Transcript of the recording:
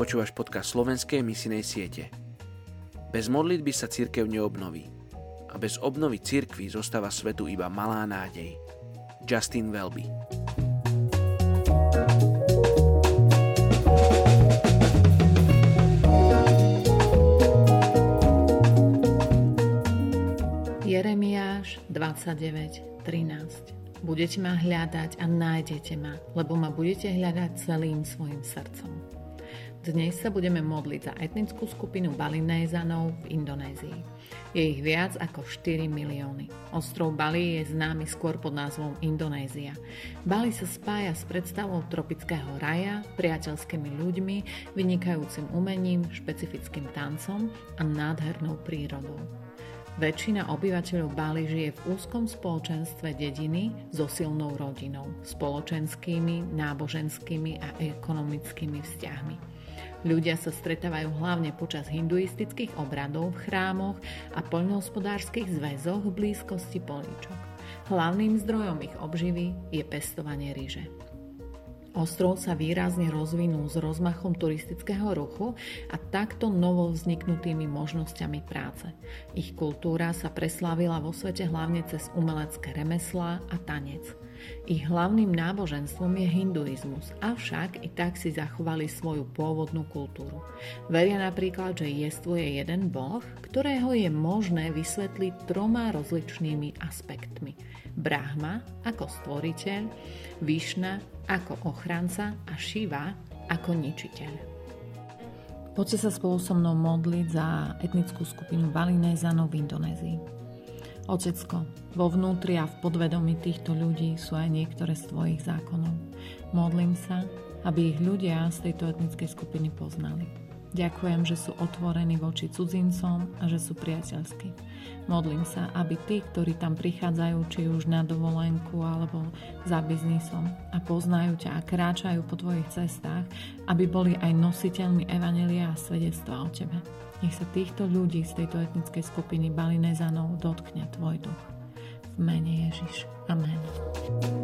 Počúvaš podcast slovenskej misinej siete. Bez modlitby sa církev neobnoví. A bez obnovy církvy zostáva svetu iba malá nádej. Justin Welby Jeremiáš 29.13 Budete ma hľadať a nájdete ma, lebo ma budete hľadať celým svojim srdcom. Dnes sa budeme modliť za etnickú skupinu Balinézanov v Indonézii. Je ich viac ako 4 milióny. Ostrov Bali je známy skôr pod názvom Indonézia. Bali sa spája s predstavou tropického raja, priateľskými ľuďmi, vynikajúcim umením, špecifickým tancom a nádhernou prírodou. Väčšina obyvateľov Bali žije v úzkom spoločenstve dediny so silnou rodinou, spoločenskými, náboženskými a ekonomickými vzťahmi. Ľudia sa stretávajú hlavne počas hinduistických obradov v chrámoch a poľnohospodárskych zväzoch v blízkosti políčok. Hlavným zdrojom ich obživy je pestovanie ryže. Ostrov sa výrazne rozvinul s rozmachom turistického ruchu a takto novo vzniknutými možnosťami práce. Ich kultúra sa preslávila vo svete hlavne cez umelecké remeslá a tanec. Ich hlavným náboženstvom je hinduizmus, avšak i tak si zachovali svoju pôvodnú kultúru. Veria napríklad, že jestvuje jeden boh, ktorého je možné vysvetliť troma rozličnými aspektmi. Brahma ako stvoriteľ, Višna ako ochranca a Shiva ako ničiteľ. Poďte sa spolu so mnou modliť za etnickú skupinu Balinézanov v Indonézii. Otecko, vo vnútri a v podvedomí týchto ľudí sú aj niektoré z tvojich zákonov. Modlím sa, aby ich ľudia z tejto etnickej skupiny poznali. Ďakujem, že sú otvorení voči cudzincom a že sú priateľskí. Modlím sa, aby tí, ktorí tam prichádzajú, či už na dovolenku alebo za biznisom a poznajú ťa a kráčajú po tvojich cestách, aby boli aj nositeľmi evanelia a svedectva o tebe. Nech sa týchto ľudí z tejto etnickej skupiny Balinezanov dotkne tvoj duch. V mene Ježiš. Amen.